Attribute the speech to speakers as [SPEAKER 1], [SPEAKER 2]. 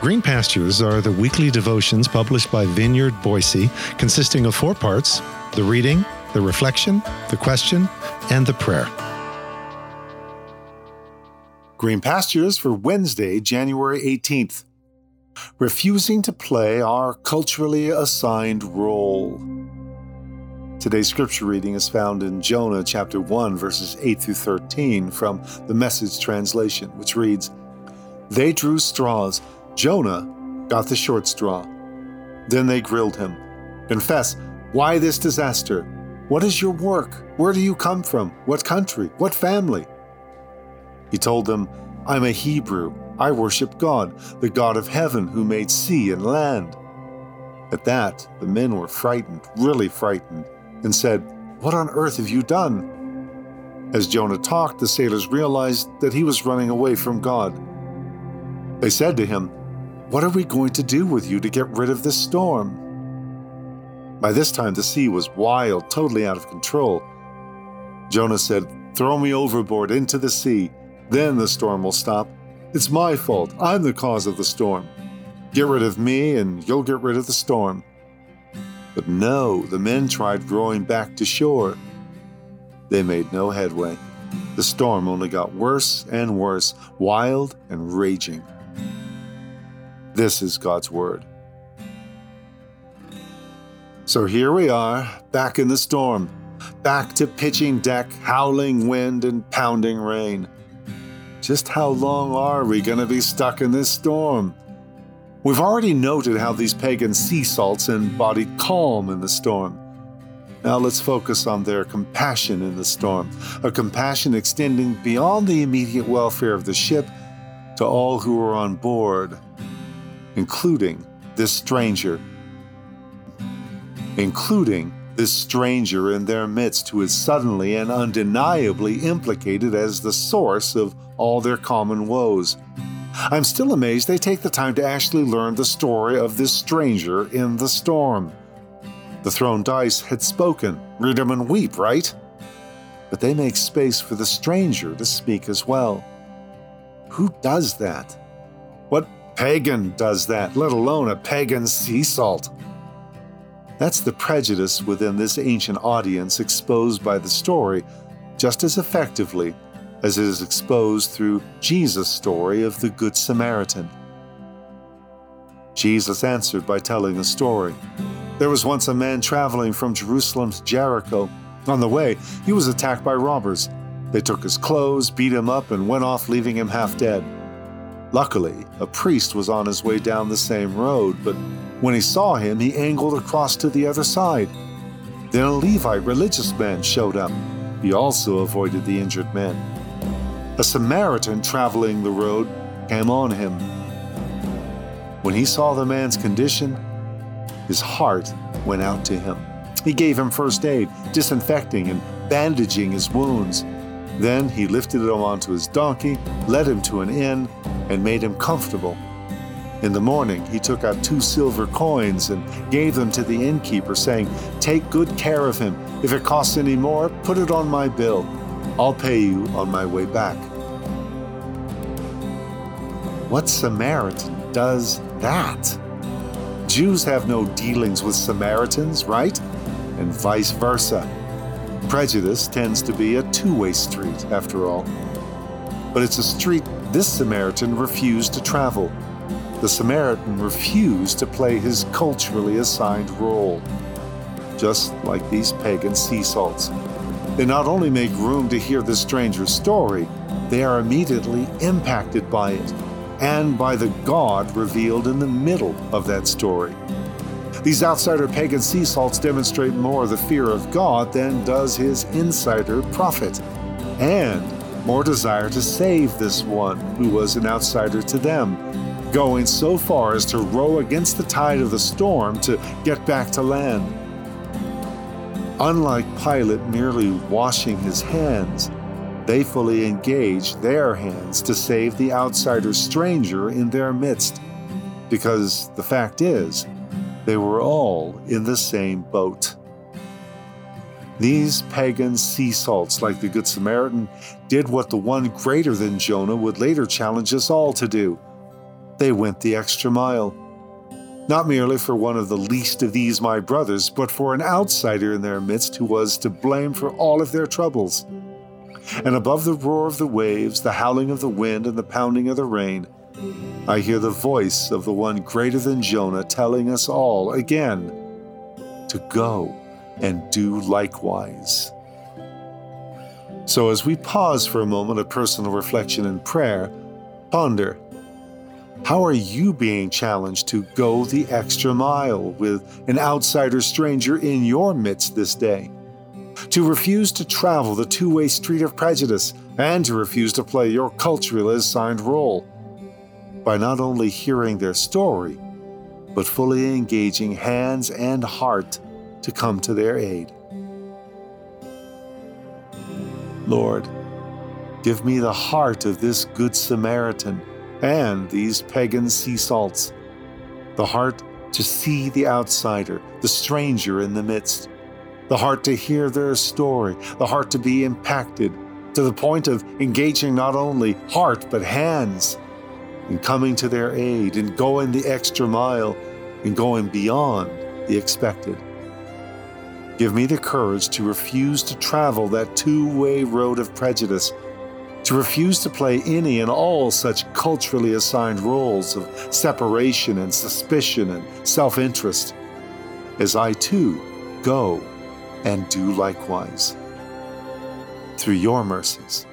[SPEAKER 1] Green Pastures are the weekly devotions published by Vineyard Boise, consisting of four parts the reading, the reflection, the question, and the prayer.
[SPEAKER 2] Green Pastures for Wednesday, January 18th. Refusing to play our culturally assigned role. Today's scripture reading is found in Jonah chapter 1, verses 8 through 13 from the Message translation, which reads They drew straws Jonah got the short straw. Then they grilled him. Confess, why this disaster? What is your work? Where do you come from? What country? What family? He told them, I'm a Hebrew. I worship God, the God of heaven who made sea and land. At that, the men were frightened, really frightened, and said, What on earth have you done? As Jonah talked, the sailors realized that he was running away from God. They said to him, what are we going to do with you to get rid of this storm? By this time, the sea was wild, totally out of control. Jonah said, Throw me overboard into the sea, then the storm will stop. It's my fault. I'm the cause of the storm. Get rid of me, and you'll get rid of the storm. But no, the men tried rowing back to shore. They made no headway. The storm only got worse and worse, wild and raging. This is God's Word. So here we are, back in the storm, back to pitching deck, howling wind, and pounding rain. Just how long are we going to be stuck in this storm? We've already noted how these pagan sea salts embodied calm in the storm. Now let's focus on their compassion in the storm, a compassion extending beyond the immediate welfare of the ship to all who are on board including this stranger, including this stranger in their midst who is suddenly and undeniably implicated as the source of all their common woes. I'm still amazed they take the time to actually learn the story of this stranger in the storm. The thrown dice had spoken, read them and weep, right? But they make space for the stranger to speak as well. Who does that? What pagan does that, let alone a pagan sea salt. That's the prejudice within this ancient audience exposed by the story just as effectively as it is exposed through Jesus' story of the Good Samaritan. Jesus answered by telling a story. There was once a man traveling from Jerusalem to Jericho. On the way, he was attacked by robbers. They took his clothes, beat him up, and went off, leaving him half dead. Luckily, a priest was on his way down the same road, but when he saw him, he angled across to the other side. Then a Levite religious man showed up. He also avoided the injured men. A Samaritan traveling the road came on him. When he saw the man's condition, his heart went out to him. He gave him first aid, disinfecting and bandaging his wounds. Then he lifted him onto his donkey, led him to an inn, and made him comfortable. In the morning, he took out two silver coins and gave them to the innkeeper, saying, Take good care of him. If it costs any more, put it on my bill. I'll pay you on my way back. What Samaritan does that? Jews have no dealings with Samaritans, right? And vice versa. Prejudice tends to be a two way street, after all. But it's a street this Samaritan refused to travel. The Samaritan refused to play his culturally assigned role. Just like these pagan sea salts. They not only make room to hear the stranger's story, they are immediately impacted by it and by the God revealed in the middle of that story. These outsider pagan sea salts demonstrate more the fear of God than does his insider prophet. And more desire to save this one who was an outsider to them, going so far as to row against the tide of the storm to get back to land. Unlike Pilate merely washing his hands, they fully engage their hands to save the outsider stranger in their midst. Because the fact is, they were all in the same boat. These pagan sea salts, like the Good Samaritan, did what the one greater than Jonah would later challenge us all to do. They went the extra mile. Not merely for one of the least of these my brothers, but for an outsider in their midst who was to blame for all of their troubles. And above the roar of the waves, the howling of the wind, and the pounding of the rain, I hear the voice of the one greater than Jonah telling us all again to go and do likewise. So, as we pause for a moment of personal reflection and prayer, ponder how are you being challenged to go the extra mile with an outsider stranger in your midst this day? To refuse to travel the two way street of prejudice and to refuse to play your culturally assigned role? By not only hearing their story, but fully engaging hands and heart to come to their aid. Lord, give me the heart of this Good Samaritan and these pagan sea salts, the heart to see the outsider, the stranger in the midst, the heart to hear their story, the heart to be impacted to the point of engaging not only heart but hands in coming to their aid, and going the extra mile, and going beyond the expected. Give me the courage to refuse to travel that two way road of prejudice, to refuse to play any and all such culturally assigned roles of separation and suspicion and self interest, as I too go and do likewise. Through your mercies.